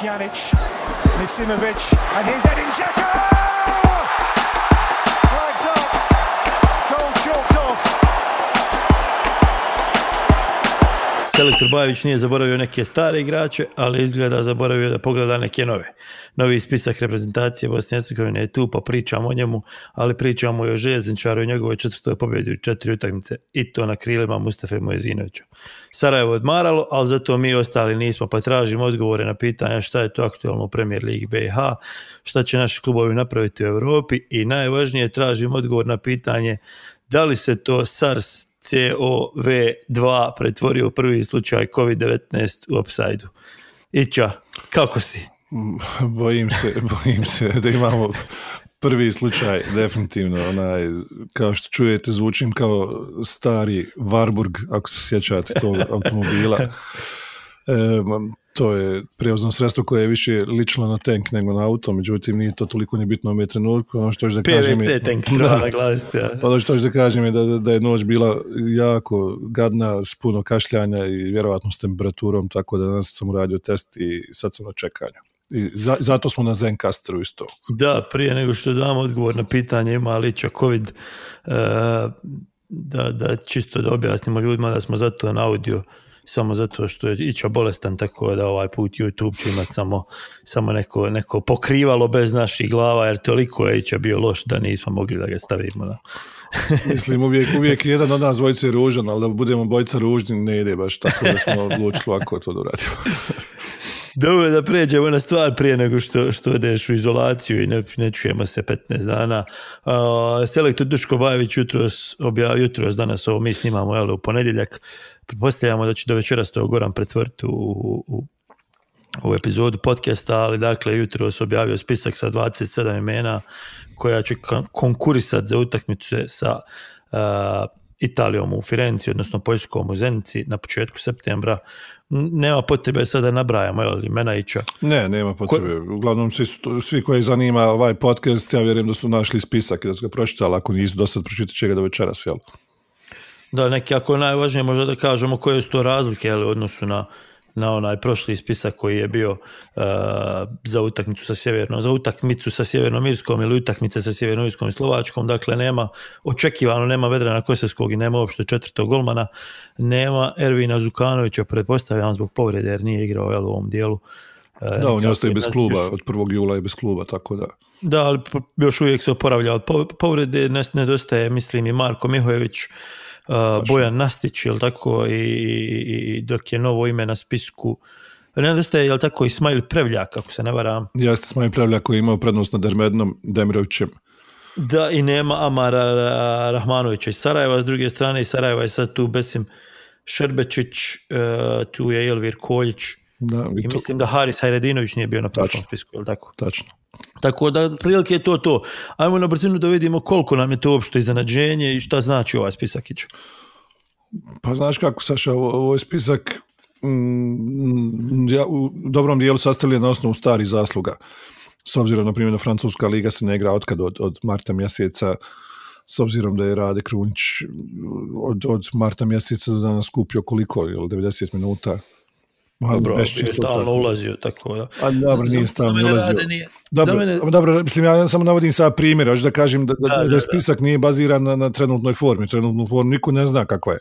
Pjanic, Misimovic, and here's Edin Dzeko! Selektor Bajević nije zaboravio neke stare igrače, ali izgleda zaboravio da pogleda neke nove. Novi spisak reprezentacije Bosne i Hercegovine je tu, pa pričamo o njemu, ali pričamo i o Željezničaru i njegovoj četvrtoj pobjedi u četiri utakmice i to na krilima Mustafe Mojezinovića. Sarajevo je odmaralo, ali zato mi ostali nismo, pa tražimo odgovore na pitanja šta je to aktualno u Premier Ligi BiH, šta će naši klubovi napraviti u Europi i najvažnije tražimo odgovor na pitanje da li se to SARS COV2 pretvorio u prvi slučaj COVID-19 u upside Ića, kako si? Bojim se, bojim se da imamo prvi slučaj, definitivno. Onaj, kao što čujete, zvučim kao stari Warburg, ako se sjećate tog automobila. E, to je prijevozno sredstvo koje je više ličilo na tank nego na auto, međutim nije to toliko ni bitno u ovom trenutku. Ono što da kažem PVC je, tank, naglasiti. ja. ono što da kažem je da, da je noć bila jako gadna, s puno kašljanja i vjerovatno s temperaturom, tako da danas sam uradio test i sad sam na čekanju. I za, zato smo na Zencasteru isto. Da, prije nego što damo odgovor na pitanje ima li će COVID, e, da, da čisto da objasnimo ljudima da smo zato na audio samo zato što je Ića bolestan, tako da ovaj put YouTube će imati samo, samo neko, neko pokrivalo bez naših glava, jer toliko je Ića bio loš da nismo mogli da ga stavimo na... Mislim, uvijek, uvijek je jedan od nas dvojice ružan, ali da budemo bojica ružni ne ide baš tako da smo odlučili ovako to da uradimo. Dobro da pređemo na stvar prije nego što, što odeš u izolaciju i ne, ne čujemo se 15 dana. Uh, selektor Duško Bajević jutros objavio, jutros danas ovo mi snimamo jel, u ponedjeljak. Pretpostavljamo da će do večeras to Goran pretvrti u, u, u epizodu podcasta, ali dakle jutro se objavio spisak sa 27 imena koja će kon- konkurisati za utakmicu sa uh, Italijom u Firenci, odnosno Poljskom u Zenici na početku septembra. Nema potrebe sada da nabrajamo jel, imena Ića. Ne, nema potrebe. Uglavnom, svi, svi koji zanima ovaj podcast, ja vjerujem da su našli spisak i da su ga pročitali, ako nisu do sad pročitat će ga do večeras, jel? Da, neki ako je najvažnije možda da kažemo koje su to razlike u odnosu na, na onaj prošli spisak koji je bio uh, za utakmicu sa sjevernom, za utakmicu sa sjevernom Irskom ili utakmice sa sjevernom Irskom i Slovačkom, dakle nema očekivano, nema Vedrana Kosevskog i nema uopšte četvrtog golmana, nema Ervina Zukanovića, pretpostavljam zbog povrede jer nije igrao jel, u ovom dijelu. Uh, Da, on je ostaje bez kluba, još- od 1. jula je bez kluba, tako da... Da, ali još uvijek se oporavlja od po- povrede, nedostaje, mislim, i Marko Mihojević, uh, Bojan Nastić, jel tako, i, i- i dok je novo ime na spisku, nedostaje, jel tako, Ismail Prevljak, ako se ne varam, Jeste Smaj Prevljak koji je imao prednost nad Dermednom Demirovićem. da i nema Amara Ra- Rahmanovića iz Sarajeva, s druge strane iz Sarajeva je sad tu Besim Šerbečić, uh, tu je Elvir Koljić, Da, i i to, mislim da Haris Hajredinović nije bio na prošlom spisku, jel tako? tačno. Tako da, prilike je to to. Ajmo na brzinu da vidimo koliko nam je to uopšte iznenađenje i šta znači ovaj spisak Iću. Pa znaš kako, Saša, je spisak mm, ja, u dobrom dijelu sastavljen na osnovu starih zasluga. S obzirom, na primjer, da Francuska liga se ne igra otkad od, od marta mjeseca, s obzirom da je Rade Krunić od, od marta mjeseca do danas skupio koliko, jel, 90 minuta? Dobro, je stalno ulazio, tako da. A dobro, nije stalno mene ulazio. Rade nije- Dobro, mene- dobro, mislim, ja samo navodim sad primjer, hoću da kažem da, da, Da, da, da, da da. spisak nije baziran na, na trenutnoj formi. Trenutnu formu niko ne zna kakva je.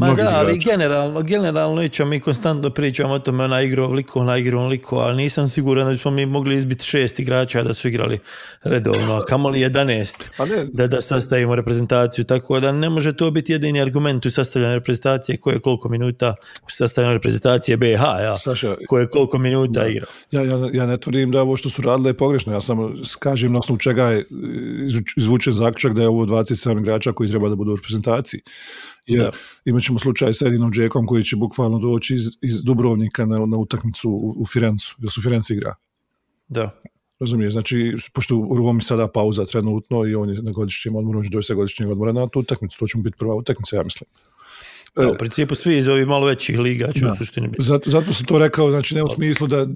Ma da, ali igrača. generalno, generalno Ića, mi konstantno pričamo o tome, ona igra ovoliko, ona igra ovoliko, ali nisam siguran da smo mi mogli izbiti šest igrača da su igrali redovno, a kamoli 11 Pa ne, da, da sastavimo reprezentaciju, tako da ne može to biti jedini argument u sastavljanju reprezentacije koje je koliko minuta u sastavljanju reprezentacije BiH, ja, Saša, koje je koliko minuta igra. ja, ja, ja ne tvrdim da ovo što su radile je pogrešno, ja samo kažem na osnovu čega je izvuč- izvučen zaključak da je ovo 27 igrača koji treba da budu u reprezentaciji. Jer Da. imat ćemo slučaj s Edinom Džekom koji će bukvalno doći iz, iz Dubrovnika na, na utakmicu u, u Firencu, jer su Firenci igra. Da. Razumiješ, znači, pošto u Romi sada pauza trenutno i on je na godišnjem odmoru, on će doći sa godišnjeg odmora na tu utakmicu, to će mu biti prva utakmica, ja mislim. Da, u principu svi iz ovih malo većih liga će Da. u suštini biti. Zato, zato sam to rekao, znači ne u smislu da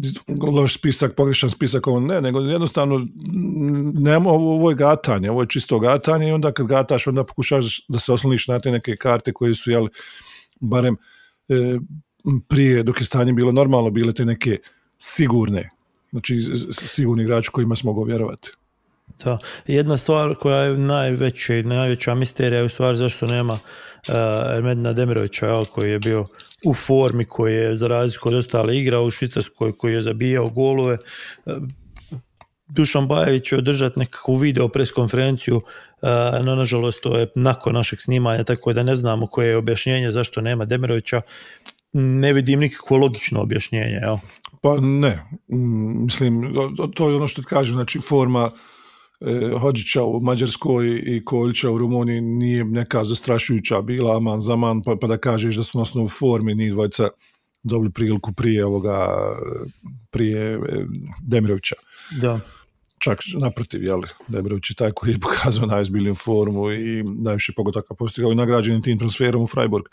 loš spisak, pogrešan spisak, ovo ne, nego jednostavno nema, ovo, ovo je gatanje, ovo je čisto gatanje i onda kad gataš, onda pokušaš da se osloniš na te neke karte koje su, jel, barem e, prije, dok je stanje bilo normalno, bile te neke sigurne. Znači, sigurni igrači kojima smo mogu vjerovati. Da. Jedna stvar koja je najveća najveća misterija je u stvari zašto nema uh, Ermedina Demirovića koji je bio u formi, koji je za razliku od ostale igrao u Švicarskoj, koji je zabijao golove. Uh, Dušan Bajević će održati nekakvu video preskonferenciju, uh, no nažalost to je nakon našeg snimanja, tako da ne znamo koje je objašnjenje zašto nema Demirovića. Ne vidim nikakvo logično objašnjenje. Jel? Pa ne, mm, mislim, to je ono što kažem, znači forma e, Hođića u Mađarskoj i Koljića u Rumuniji nije neka zastrašujuća bila aman za man, pa, pa da kažeš da su na osnovu formi njih dvojca dobili priliku prije ovoga, prije e, Demirovića. Da. Čak naprotiv, jel, Demirović je taj koji je pokazao najzbiljniju formu i najviše pogotaka postigao i nagrađen tim transferom u Freiburg.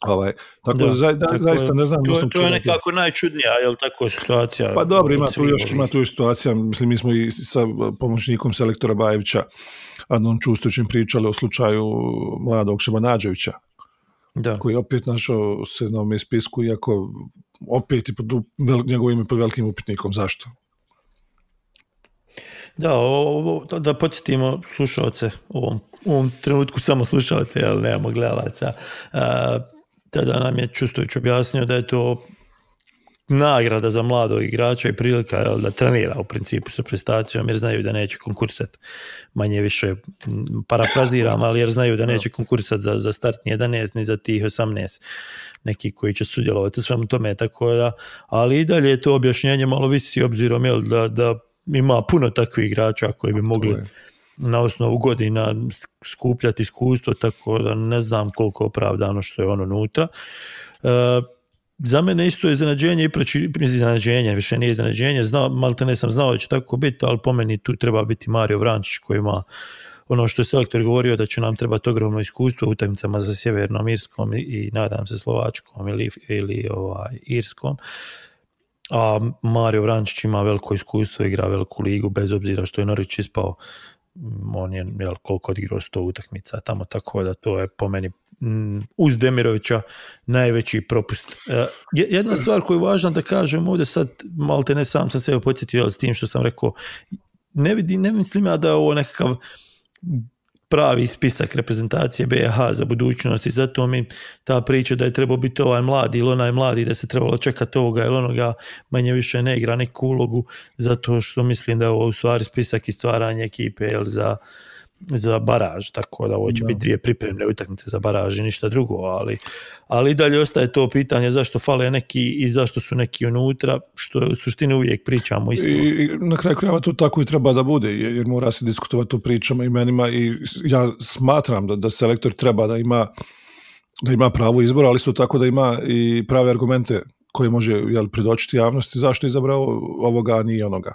Ovaj, tako da, za, da, tako zaista ne znam. To, to je nekako najčudnija, je li tako situacija? Pa dobro, ima tu još, ima tu još situacija, mislim, mi smo i sa pomoćnikom selektora Bajevića, Adnom Čustovićem pričali o slučaju mladog Šabanađevića, da. koji opet našao se na ovom spisku, iako opet i pod vel, njegovo ime pod velikim upitnikom. Zašto? Da, ovo, da podsjetimo slušalce u ovom, u ovom trenutku samo slušalce, ali nemamo gledalaca. Uh, tada nam je Čustović objasnio da je to nagrada za mladog igrača i prilika jel, da trenira u principu sa prestacijom jer znaju da neće konkursat. Manje više parafraziram, ali jer znaju da neće konkursat za, za startni 11 ni za tih 18 neki koji će sudjelovati u svemu tome tako da, ali i dalje je to objašnjenje malo visi obzirom jel, da, da ima puno takvih igrača koji bi mogli na osnovu godina skupljati iskustvo, tako da ne znam koliko opravdano što je ono unutra. E, za mene isto je iznenađenje i preći, iznenađenje, više nije iznenađenje, znao, malte ne sam znao da će tako biti, ali po meni tu treba biti Mario Vrančić koji ima ono što je selektor govorio da će nam trebati ogromno iskustvo u utakmicama za Sjevernom Irskom i nadam se Slovačkom ili, ili ovaj, Irskom. A Mario Vrančić ima veliko iskustvo, igra veliku ligu bez obzira što je Norić ispao on je jel, koliko odigrao sto utakmica tamo, tako da to je po meni mm, uz Demirovića najveći propust. E, jedna stvar koju je važna da kažem ovdje sad, malte ne sam sam se podsjetio s tim što sam rekao, ne, vidi, ne mislim ja da je ovo nekakav pravi spisak reprezentacije BH za budućnost i zato mi ta priča da je trebao biti ovaj mladi ili onaj mladi da se trebalo čekati ovoga ili onoga manje više ne igra neku ulogu zato što mislim da je ovo u stvari spisak i stvaranje ekipe ili za za baraž, tako da ovo će da. biti dvije pripremne utakmice za baraž i ništa drugo, ali, ali i dalje ostaje to pitanje zašto fale neki i zašto su neki unutra, što u suštini uvijek pričamo isto. I, na kraju krajeva to tako i treba da bude, jer mora se diskutovati o pričama imenima i ja smatram da, da selektor treba da ima da ima pravo izbora, ali isto tako da ima i prave argumente koje može jel, predočiti javnosti zašto je izabrao ovoga, a nije onoga.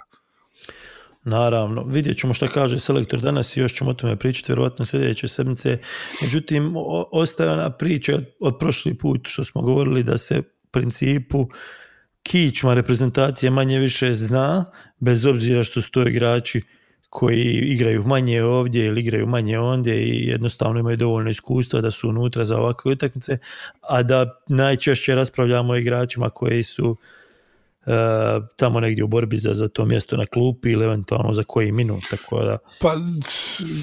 Naravno, vidjet ćemo što kaže selektor danas i još ćemo o tome pričati vjerovatno sljedeće sedmice. Međutim, ostaje ona priča od prošli put što smo govorili da se u principu kičma reprezentacije manje više zna, bez obzira što to igrači koji igraju manje ovdje ili igraju manje ondje i jednostavno imaju dovoljno iskustva da su unutra za ovakve utakmice, a da najčešće raspravljamo o igračima koji su tamo negdje u borbi za, za to mjesto na klupi ili eventualno za koji minut. Tako da... Pa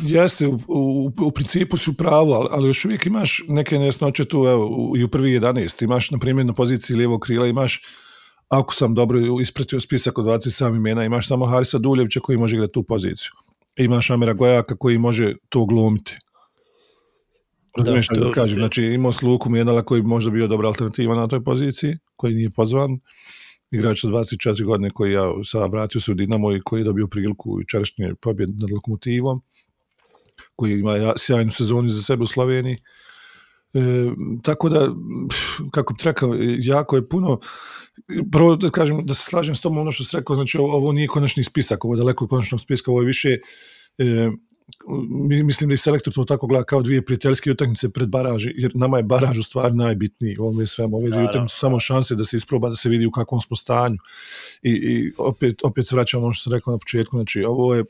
jeste, u, u, u principu si u pravu, ali, ali još uvijek imaš neke nesnoće tu, evo, u, i u prvi 11. Imaš, na primjer, na poziciji lijevog krila imaš ako sam dobro ispratio spisak od 27 imena, imaš samo Harisa Duljevića koji može igrati tu poziciju. Imaš Amira Gojaka koji može to glumiti. Razumiješ da, da kažem, znači imao Sluku Mijenala koji bi možda bio dobra alternativa na toj poziciji, koji nije pozvan igrač od 24 godine koji ja sa vratio se u Dinamo i koji je dobio priliku i čerašnje pobjede nad Lokomotivom, koji ima sjajnu sezonu za sebe u Sloveniji. E, tako da, kako bi rekao, jako je puno, prvo da kažem, da se slažem s tom ono što se rekao, znači ovo nije konačni spisak, ovo je daleko od konačnog spiska, ovo je više e, mislim da i selektor to tako gleda kao dvije prijateljske utakmice pred baraži, jer nama je baraž u stvari najbitniji u ovome svemu. Ove dvije utakmice su samo šanse da se isproba, da se vidi u kakvom smo stanju. I, i opet, opet se vraćamo ono što sam rekao na početku, znači ovo je,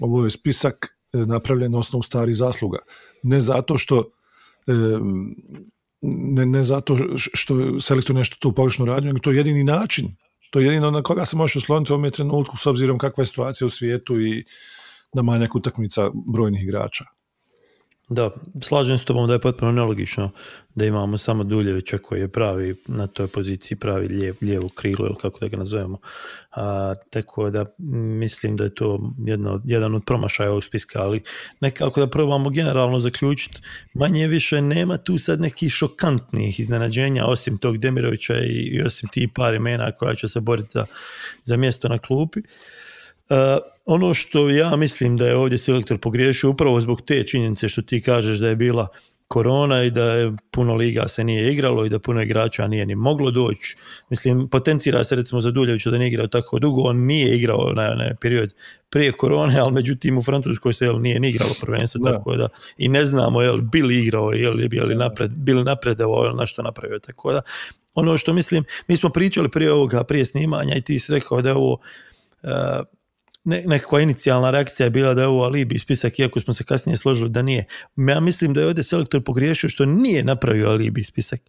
ovo je spisak e, napravljen na osnovu starih zasluga. Ne zato što ne, ne zato što selektor nešto tu pogrešno radio, nego to je jedini način To je jedino na koga se možeš osloniti u ovom trenutku s obzirom kakva je situacija u svijetu i na manjak utakmica brojnih igrača. Da, slažem s tobom da je potpuno nelogično da imamo samo Duljevića koji je pravi na toj poziciji, pravi lijev, lijevo krilo ili kako da ga nazovemo. A, tako da mislim da je to jedno, jedan od promašaja ovog spiska, ali nekako da probamo generalno zaključiti, manje više nema tu sad nekih šokantnih iznenađenja osim tog Demirovića i, i osim tih par imena koja će se boriti za, za mjesto na klupi. Uh, ono što ja mislim da je ovdje selektor pogriješio upravo zbog te činjenice što ti kažeš da je bila korona i da je puno liga se nije igralo i da puno igrača nije ni moglo doći. Mislim, potencira se recimo za Duljevića da nije igrao tako dugo, on nije igrao na, na period prije korone, ali međutim u Francuskoj se jel, nije ni igralo prvenstvo, tako da i ne znamo jel bili igrao, jel je bili napred, bili napredovao ili nešto napravio, tako da ono što mislim, mi smo pričali prije ovoga, prije snimanja i ti si rekao da je ovo uh, ne, nekakva inicijalna reakcija je bila da je ovo alibi spisak, iako smo se kasnije složili da nije. Ja mislim da je ovdje selektor pogriješio što nije napravio alibi spisak.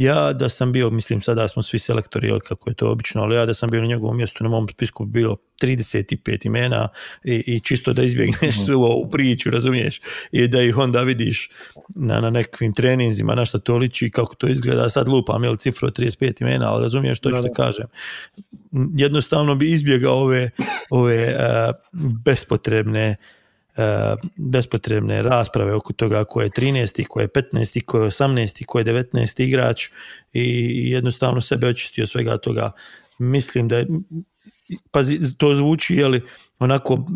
Ja da sam bio, mislim sada smo svi selektori, kako je to obično, ali ja da sam bio na njegovom mjestu, na mom spisku bi bilo 35 imena i, i čisto da izbjegneš mm. svu ovu priču, razumiješ, i da ih onda vidiš na, na nekakvim treninzima, na što to liči, kako to izgleda, sad lupam, jel, cifru od 35 imena, ali razumiješ to što kažem. Jednostavno bi izbjegao ove, ove uh, bespotrebne bespotrebne rasprave oko toga ko je 13. ko je 15. ko je 18. ko je 19. igrač i jednostavno sebe očistio svega toga. Mislim da je, pazi, to zvuči jeli, onako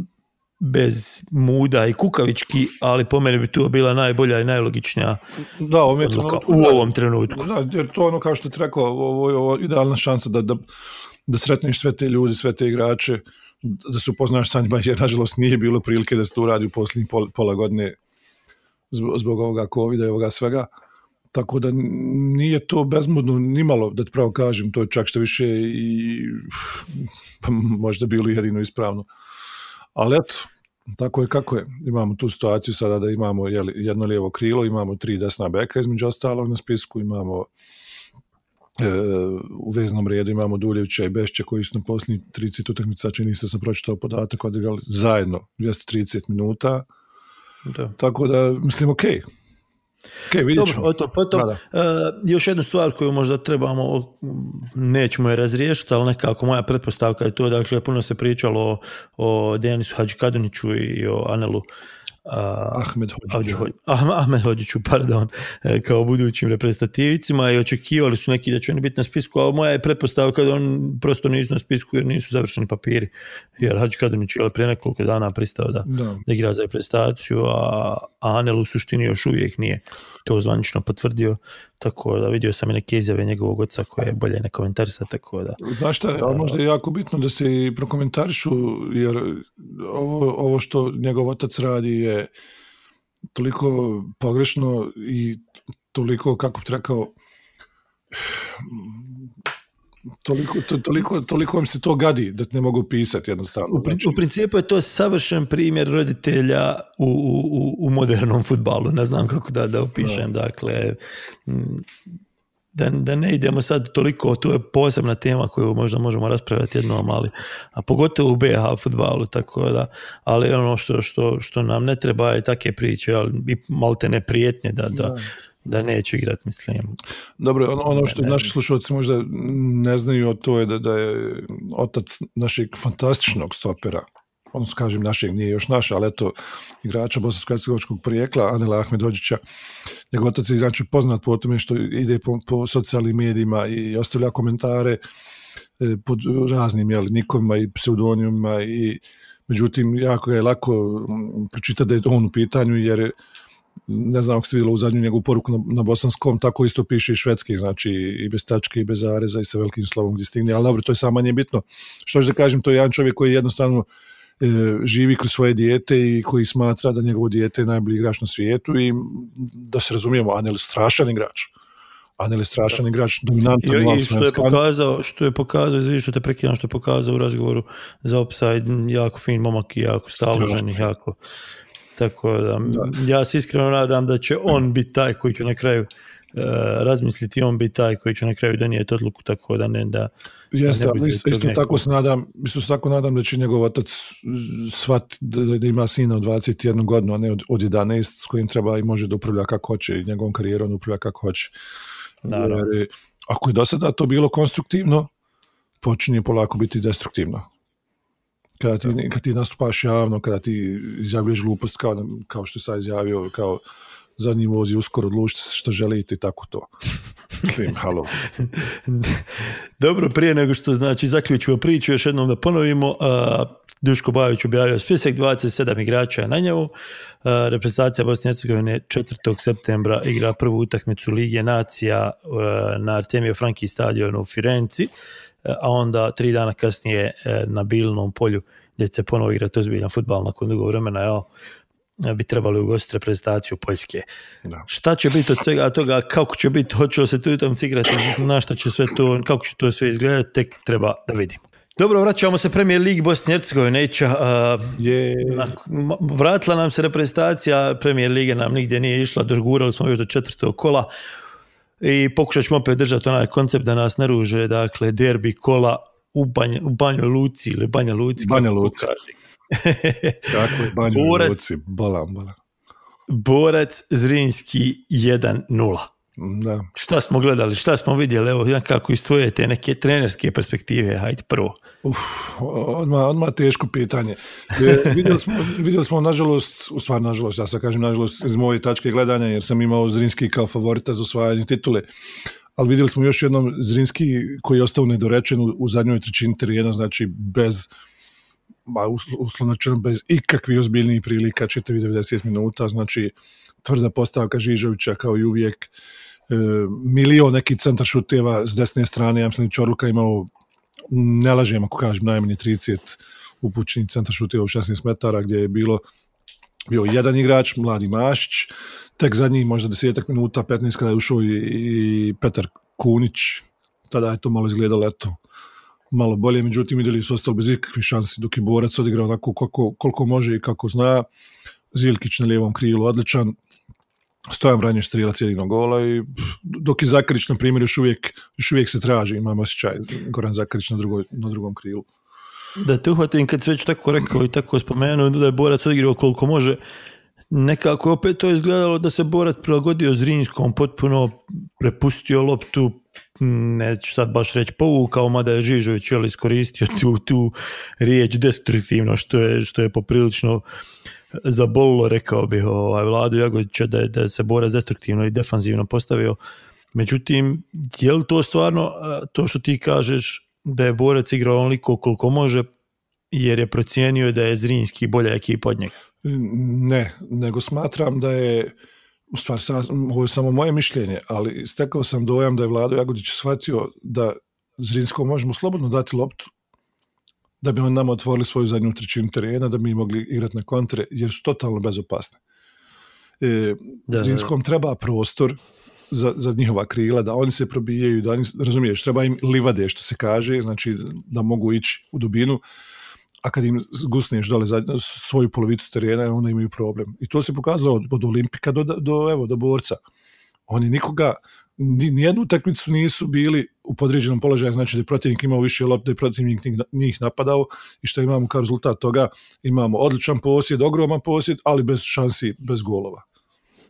bez muda i kukavički, ali po meni bi to bila najbolja i najlogičnija da, odluka u ovom trenutku. Da, jer to ono kao što ti rekao, ovo je ovo idealna šansa da, da, da sretneš sve te ljudi, sve te igrače, da se upoznaš sa njima, jer nažalost nije bilo prilike da se to uradi u posljednjih pol, pola godine zbog, zbog ovoga covid i ovoga svega. Tako da nije to bezmudno nimalo, da ti pravo kažem, to je čak što više i pa možda bilo jedino ispravno. Ali eto, tako je kako je. Imamo tu situaciju sada da imamo jeli, jedno lijevo krilo, imamo tri desna beka između ostalog na spisku, imamo u veznom redu imamo Duljevića i Bešća koji su na posljednjih 30 utakmica, čini se sam pročitao podatak, odigrali zajedno 230 minuta. Da. Tako da, mislim, ok. Ok, vidjet ćemo. Dobro, potom, da, da. Uh, još jednu stvar koju možda trebamo, nećemo je razriješiti, ali nekako moja pretpostavka je to, dakle, puno se pričalo o, o Denisu Hadžikaduniću i o Anelu Ahmed Hođiću. Ahmed Hođiću, pardon, e, kao budućim reprezentativicima i očekivali su neki da će oni biti na spisku, ali moja je pretpostavka da on prosto nisu na spisku jer nisu završeni papiri. Jer Hadži Kadunić je pre nekoliko dana pristao da, da. da igra za reprezentaciju, a, Anel u suštini još uvijek nije to zvanično potvrdio, tako da vidio sam i neke izjave njegovog oca koje je bolje ne komentarisa, tako da... Znaš šta, da, možda je jako bitno da se prokomentarišu, jer ovo, ovo što njegov otac radi je toliko pogrešno i toliko, kako bih rekao, toliko, to, toliko, toliko im se to gadi da ne mogu pisati jednostavno. U, znači- u principu je to savršen primjer roditelja u, u, u modernom futbalu, ne znam kako da, da opišem, da. dakle da, da ne idemo sad toliko, to je posebna tema koju možda možemo raspravljati jednom, ali a pogotovo u BH futbalu, tako da, ali ono što, što, što nam ne treba je take priče, ali i malte ne prijetnje da, da, da da neću igrat, mislim. Dobro, ono, ono što ne, naši slušalci možda ne znaju, to je da, da je otac našeg fantastičnog stopera, odnosno kažem našeg, nije još naš, ali eto, igrača bosansko-hercegovačkog porijekla, Anela Ahmedođića, njegov otac je znači poznat po tome što ide po, po socijalnim medijima i ostavlja komentare e, pod raznim jeli, nikovima i pseudonimima i međutim jako je lako pročitati da je on u pitanju jer ne znam ako ste vidjeli u zadnju njegovu poruku na, na bosanskom, tako isto piše i švedski, znači i bez tačke i bez zareza i sa velikim slovom gdje stigne, ali dobro, to je samo manje bitno. Što da kažem, to je jedan čovjek koji jednostavno živi kroz svoje dijete i koji smatra da njegovo dijete je najbolji igrač na svijetu i da se razumijemo, Anel je strašan igrač. Anel je strašan igrač, dominantan I, i što je pokazao, što je pokazao, izvini što te prekidam, što je pokazao u razgovoru za Upside, jako fin momak i jako staložen i jako Tako da, da, ja se iskreno nadam da će on biti taj koji će na kraju razmisliti on bi taj koji će na kraju donijeti odluku tako da ne da Jeste, ali isto, isto tako se nadam, isto se tako nadam da će njegov otac shvat da, da ima sina od 21 godinu, a ne od, od 11 s kojim treba i može da upravlja kako hoće i njegovom karijerom upravlja kako hoće. Naravno. Jer, ako je do sada to bilo konstruktivno, počinje polako biti destruktivno. Kada ti, kad ti nastupaš javno, kada ti izjavljuješ glupost kao, kao što je sad izjavio, kao zadnji vozi uskoro odlučite se što želite i tako to. Mislim, halo. Dobro, prije nego što znači zaključimo priču, još jednom da ponovimo, Duško Bajović objavio spisak 27 igrača na njemu, a, reprezentacija Bosne i Hercegovine 4. septembra igra prvu utakmicu Lige nacija a, na Artemio Franki stadionu u Firenci, a onda tri dana kasnije e, na Bilnom polju gdje se ponovo igrati ozbiljan futbal nakon dugo vremena, evo, bi trebali ugostiti reprezentaciju Poljske. Da. Šta će biti od svega toga, kako će biti, hoće li se tu utakmice igrati, na šta će sve to, kako će to sve izgledati, tek treba da vidimo. Dobro, vraćamo se Premier Ligi Bosne i Hercegovine. Vratila nam se reprezentacija, Premier Lige nam nigdje nije išla, dožgurali smo još do četvrtog kola i pokušat ćemo opet držati onaj koncept da nas ne ruže, dakle, derbi kola u, Banja, u Banjoj Luci ili Banja Luci. Banja Luci. kaže. tako je, banjo Borac. Luci, balam, balam. Borac Zrinski 1-0. Da. Šta smo gledali, šta smo vidjeli, evo nekako iz tvoje te neke trenerske perspektive, hajde prvo. Uf, odmah, odmah teško pitanje. E, vidjeli, smo, vidjeli smo, nažalost, u stvari, nažalost, ja sad kažem, nažalost, iz moje tačke gledanja, jer sam imao Zrinski kao favorita za osvajanje titule, ali vidjeli smo još jednom Zrinski koji je ostao nedorečen u, u zadnjoj trećini terijena, znači bez uslo- uslovno rečeno, bez ikakvih ozbiljnijih prilika, čitavi 90 minuta, znači tvrda postavka Žižovića kao i uvijek, e, milion nekih centar šuteva s desne strane, ja mislim Čorluka imao ne lažem ako kažem najmanje 30 upućenih centar šuteva u 16 metara gdje je bilo bio jedan igrač, mladi Mašić, tek zadnjih možda desetak minuta, 15 kada je ušao i, i Petar Kunić, tada je to malo izgledalo eto, malo bolje, međutim vidjeli su ostali bez ikakvih šansi, dok je Borac odigrao onako koliko, koliko može i kako zna, Zilkić na lijevom krilu odličan, Stojan Vranješ strilac jedinog gola i dok je Zakarić na primjer još uvijek, još uvijek se traži, imam osjećaj Goran Zakarić na, drugoj, na drugom krilu. Da te uhvatim kad si već tako rekao i tako spomenuo da je Borac odigrao koliko može, nekako opet to izgledalo da se Borac prilagodio Zrinskom, potpuno prepustio loptu, neću sad baš reći povukao, mada je Žižović jel, iskoristio tu, tu riječ destruktivno, što je, što je poprilično zabolilo, rekao bih, ovaj, Vladu Jagodića da, da se Borac destruktivno i defanzivno postavio. Međutim, je li to stvarno to što ti kažeš da je Borac igrao onoliko koliko može jer je procijenio da je Zrinski bolja ekipa od njega? Ne, nego smatram da je, u stvari, ovo je samo moje mišljenje, ali stekao sam dojam da je Vlado Jagodić shvatio da Zrinsko možemo slobodno dati loptu, da bi on nama otvorili svoju zadnju trećinu terena, da bi mi mogli igrati na kontre, jer su totalno bezopasne. E, Da, da, Zrinskom treba prostor za, za njihova krila, da oni se probijaju, da oni, razumiješ, treba im livade, što se kaže, znači da mogu ići u dubinu, a kad im gusneš dole za svoju polovicu terena, onda imaju problem. I to se pokazalo od, od Olimpika do, do, evo, do borca. Oni nikoga, ni, nijednu utakmicu nisu bili u podređenom položaju, znači da je protivnik imao više lopte, da je protivnik njih- napadao i što imamo kao rezultat toga, imamo odličan posjed, ogroman posjed, ali bez šansi, bez golova.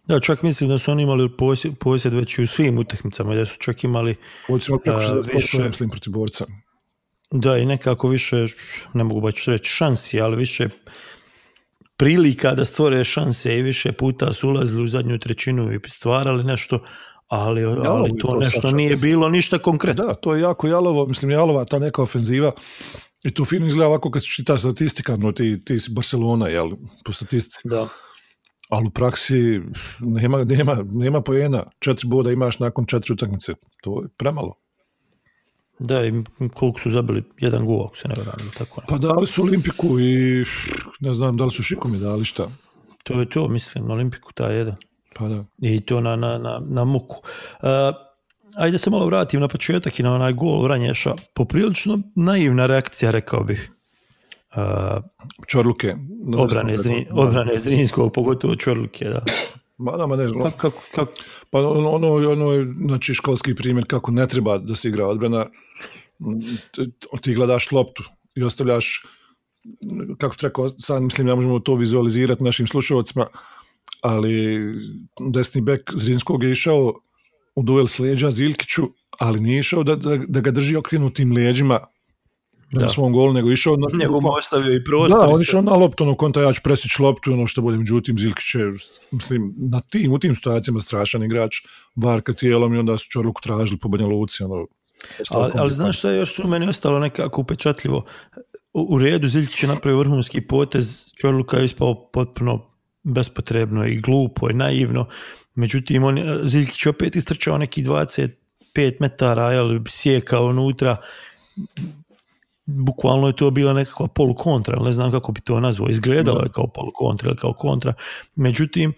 Da, čak mislim da su oni imali posjed, posjed već i u svim utakmicama, da su čak imali Ovo ćemo preko A, 60% više- ja mislim protiv borca. Da i nekako više, ne mogu baš reći šansi, ali više prilika da stvore šanse i više puta su ulazili u zadnju trećinu i stvarali nešto, ali, ali to to nešto Saša. nije bilo ništa konkretno. Da, to je jako jalovo, mislim jalova ta neka ofenziva i tu fino izgleda ovako kad se čita statistika, no ti, ti si Barcelona, jel, po statistici. Da. Ali u praksi nema, nema, nema pojena. Četiri boda imaš nakon četiri utakmice. To je premalo. Da, i koliko su zabili jedan gol, ako se ne varam, tako. ne. Pa dali su Olimpiku i ne znam da li su Šikomi dali šta. To je to, mislim, Olimpiku taj jedan. Pa da. I to na, na, na, na muku. Uh, ajde se malo vratim na početak i na onaj gol Vranješa. Poprilično naivna reakcija, rekao bih. Uh, Čorluke. obrane, Zrin, obrane Zrinskog, pogotovo Čorluke, da. Ma da, ma ne znam. Kako, kako, kako? Pa ono, ono, ono je znači, školski primjer kako ne treba da se igra odbrana. Ti- Ti gledaš loptu i ostavljaš kako ti rekao, sad mislim da možemo to vizualizirati našim slušalcima, ali desni bek Zrinskog je išao u duel s leđa Zilkiću, ali nije išao da, da, da ga drži okrenutim leđima na svom golu, nego išao na, Njegov mu ostavio i prostor. da, on išao na loptu, ono konta ja ću presjeći loptu, ono što bude, međutim Zilkić je, mislim, na tim, u tim situacijama strašan igrač, varka tijelom i onda su Čorluku tražili po Banja Luci, ono, Ali, ali znaš što je još su meni ostalo nekako upečatljivo? U, u redu Ziljkić je napravio vrhunski potez, Čorluka je ispao potpuno bespotrebno i glupo i naivno. Međutim, on, je- Ziljkić je opet istrčao neki 25 metara, jel, sjekao unutra. Bukvalno je to bila nekakva polukontra, ali ne znam kako bi to nazvao. Izgledalo je kao polukontra ili kao kontra. Međutim,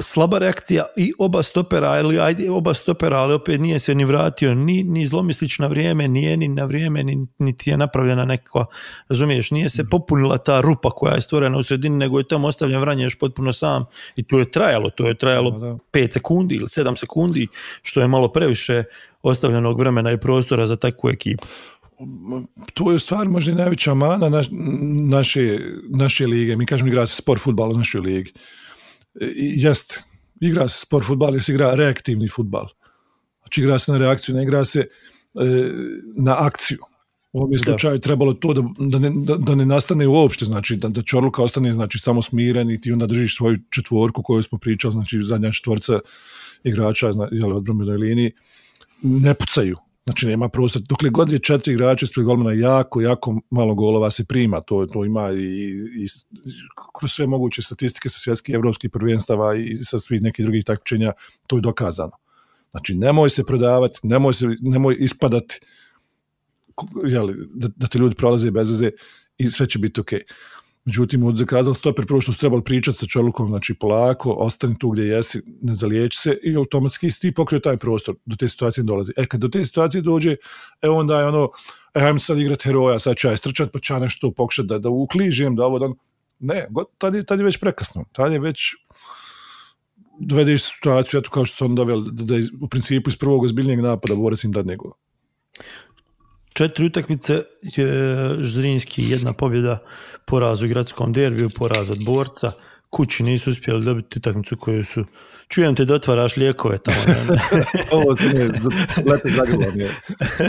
slaba reakcija i oba stopera, ili ajde, oba stopera, ali opet nije se ni vratio, ni, ni zlomislić na vrijeme, nije ni na vrijeme, ni, niti je napravljena nekakva, razumiješ, nije se popunila ta rupa koja je stvorena u sredini, nego je tamo ostavljen Vranješ potpuno sam i to je trajalo, to je trajalo Da, da. 5 sekundi ili 7 sekundi, što je malo previše ostavljenog vremena i prostora za takvu ekipu. To je u stvari možda i najveća mana naš, naše, naše lige. Mi kažemo igra se sport futbal u našoj ligi. E, I jeste, igra se sport futbal jer se igra reaktivni futbal. Znači igra se na reakciju, ne igra se e, na akciju. U ovom je slučaju trebalo to da, da, ne, da, da ne nastane uopšte, znači da, da Čorluka ostane znači, samo smiren i ti onda držiš svoju četvorku koju smo pričali, znači zadnja četvorca igrača zna, jel, odbranbenoj liniji, ne pucaju. Znači nema prostor. Dokle god je četiri igrača ispred golmana, jako, jako malo golova se prima. To, to ima i, i, kroz sve moguće statistike sa svjetskih evropskih prvenstava i sa svih nekih drugih takmičenja, to je dokazano. Znači, nemoj se prodavati, nemoj, se, nemoj ispadati jeli, da, da te ljudi prolaze bez veze i sve će biti okej. Međutim, od zakazal stoper, prvo što su trebali pričati sa Čorlukom, znači polako, ostani tu gdje jesi, ne zaliječi se i automatski ti pokrio taj prostor, do te situacije dolazi. E, kad do te situacije dođe, e onda je ono, e, ajmo sad igrat heroja, sad ću ja istrčat, pa ću ja nešto pokušati da, da ukližem, da ovo, da... ono. Ne, go- tad je, tad je već prekasno, tad je već dovedeš situaciju, eto kao što on doveli, da, da iz- u principu iz prvog ozbiljnijeg napada borac im da nego. Četiri utakmice je Ždrinski, jedna pobjeda, poraz u gradskom derbiju, poraz od borca. Kući nisu uspjeli dobiti utakmicu koju su... Čujem te da otvaraš lijekove tamo. Ovo se ne, lete zagrlam je.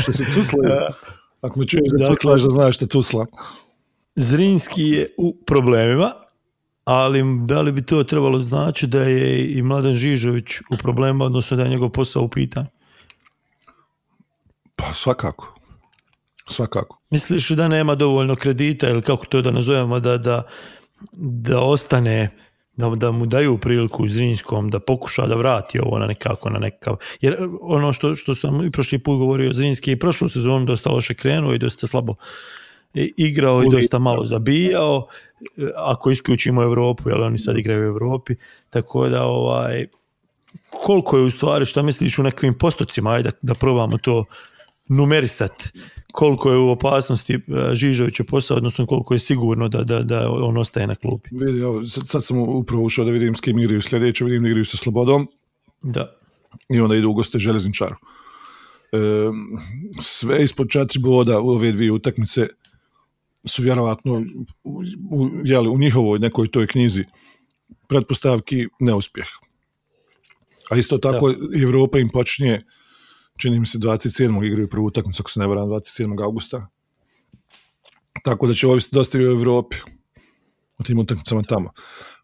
Što se cucla, ako me čuješ da Dakle- cuclaš, da znaš što cucla. Zrinski je u problemima, ali da li bi to trebalo znači da je i Mladen Žižović u problemima, odnosno da je njegov posao u pitanju? Pa svakako. Svakako. Misliš da nema dovoljno kredita ili kako to da nazovemo da, da, da ostane da, da mu daju priliku Zrinskom da pokuša da vrati ovo na nekako na nekakav jer ono što, što sam i prošli put govorio Zrinski je i prošlu sezonu dosta loše krenuo i dosta slabo i- igrao i Uvijek. dosta malo zabijao ako isključimo Europu jer oni sad igraju u Europi tako da ovaj koliko je u stvari šta misliš u nekim postocima ajde da, da probamo to numerisati koliko je u opasnosti e, Žižovića posao, odnosno koliko je sigurno da, da, da on ostaje na klupi. Vidi, evo, sad, sad sam upravo ušao da vidim s kim igraju sljedeće, vidim da igraju sa Slobodom Da. i onda idu u goste Železničaru. E, sve ispod četiri boda u ove dvije utakmice su vjerovatno u, u, jeli, u njihovoj nekoj toj knjizi pretpostavki neuspjeh. A isto tako da. Evropa im počinje čini mi se 27. igraju prvu utakmicu, ako se ne varam, 27. augusta. Tako da će ovisiti dosta i o Evropi, o tim utakmicama tamo.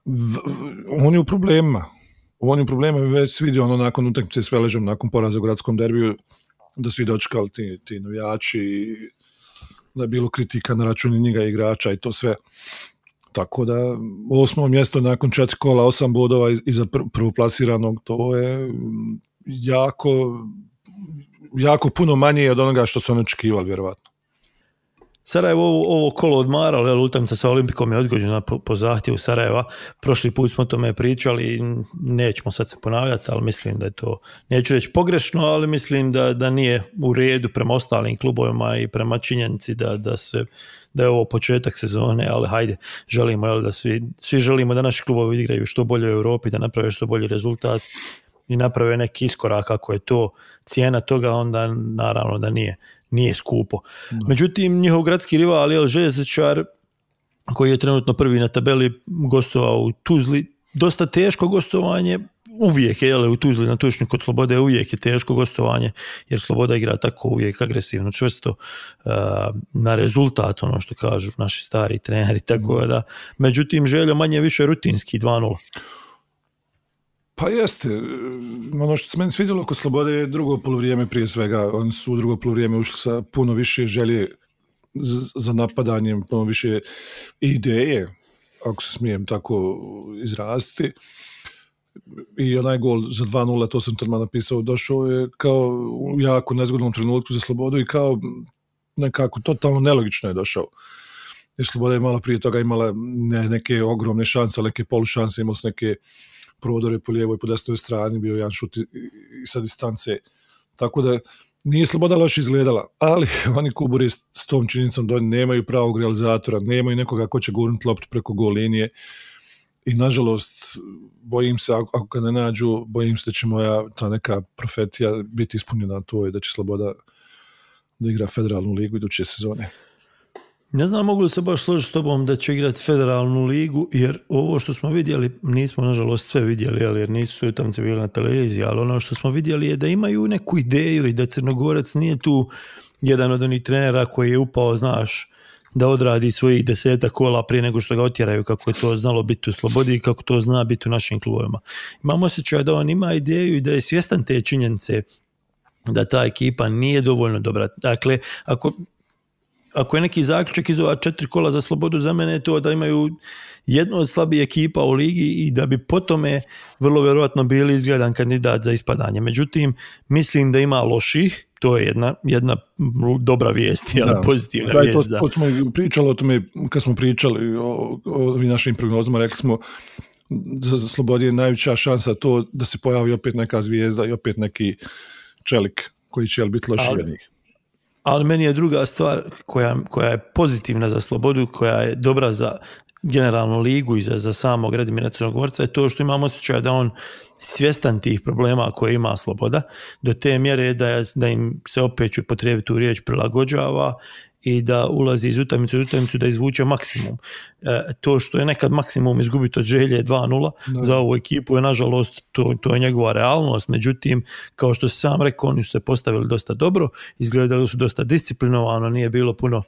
V, v, on je u problemima. On je u problemima, već vidio ono nakon utakmice s Veležom, nakon poraza u gradskom derbiju, da su i dočekali ti, ti navijači i da je bilo kritika na račun njega igrača i to sve. Tako da osmo mjesto nakon četiri kola, osam bodova iza prvoplasiranog, to je jako jako puno manje od onoga što su oni očekivali, vjerovatno. Sarajevo ovo, ovo kolo odmaralo, jel, utakmica sa Olimpikom je odgođena po, po zahtjevu Sarajeva. Prošli put smo o tome pričali, nećemo sad se ponavljati, ali mislim da je to, neću reći pogrešno, ali mislim da, da nije u redu prema ostalim klubovima i prema činjenici da, da se da je ovo početak sezone, ali hajde, želimo jel, da svi, svi želimo da naši klubovi igraju što bolje u Europi, da naprave što bolji rezultat i naprave neki iskorak ako je to cijena toga, onda naravno da nije, nije skupo. Međutim, njihov gradski rival je Željezničar koji je trenutno prvi na tabeli gostovao u Tuzli, dosta teško gostovanje, uvijek je u Tuzli na tučnju kod Slobode uvijek je teško gostovanje jer Sloboda igra tako uvijek agresivno čvrsto uh, na rezultat ono što kažu naši stari treneri tako da. Međutim željo manje više rutinski 2-0 pa jeste, ono što se meni svidjelo kod Slobode je drugo polovrijeme prije svega, oni su u drugo polovrijeme ušli sa puno više želje za napadanjem, puno više ideje, ako se smijem tako izraziti i onaj gol za 2-0, to sam tamo napisao, došao je kao u jako nezgodnom trenutku za Slobodu i kao nekako totalno nelogično je došao. Jer Sloboda je malo prije toga imala ne, neke ogromne šanse, neke polušanse, imala su neke prodore po lijevoj i po desnoj strani, bio jedan šut i, i sa distance. Tako da nije Sloboda loše izgledala, ali oni kuburi s tom činjenicom da nemaju pravog realizatora, nemaju nekoga ko će gurnuti loptu preko gol linije i nažalost bojim se ako, ako ga ne nađu, bojim se da će moja ta neka profetija biti ispunjena to i da će Sloboda da igra federalnu ligu iduće sezone. Ne znam mogu li se baš složiti s tobom da će igrati federalnu ligu, jer ovo što smo vidjeli, nismo nažalost sve vidjeli, jer nisu sve utamce bili na televiziji, ali ono što smo vidjeli je da imaju neku ideju i da Crnogorac nije tu jedan od onih trenera koji je upao, znaš, da odradi svojih deseta kola prije nego što ga otjeraju kako je to znalo biti u slobodi i kako to zna biti u našim klubovima. Imamo osjećaj da on ima ideju i da je svjestan te činjenice da ta ekipa nije dovoljno dobra. Dakle, ako ako je neki zaključak iz ova četiri kola za slobodu, za mene je to da imaju jednu od slabijih ekipa u ligi i da bi po tome vrlo vjerojatno bili izgledan kandidat za ispadanje. Međutim, mislim da ima loših, to je jedna, jedna dobra vijest, ali da. pozitivna da, vijest. To, to smo pričali o tome kad smo pričali o, o našim prognozama, rekli smo za, za Slobodi je najveća šansa to da se pojavi opet neka zvijezda i opet neki čelik koji će biti loši od njih ali meni je druga stvar koja, koja je pozitivna za slobodu, koja je dobra za generalnu ligu i za, za samog Radimira Crnogorca je to što imamo osjećaj da on svjestan tih problema koje ima sloboda, do te mjere da, da im se opet ću potrebiti tu riječ prilagođava i da ulazi iz utakmice u utakmicu da izvuče maksimum. E, to što je nekad maksimum izgubiti od želje 2-0 za ovu ekipu je nažalost to, to je njegova realnost, međutim kao što sam rekao oni su se postavili dosta dobro, izgledali su dosta disciplinovano, nije bilo puno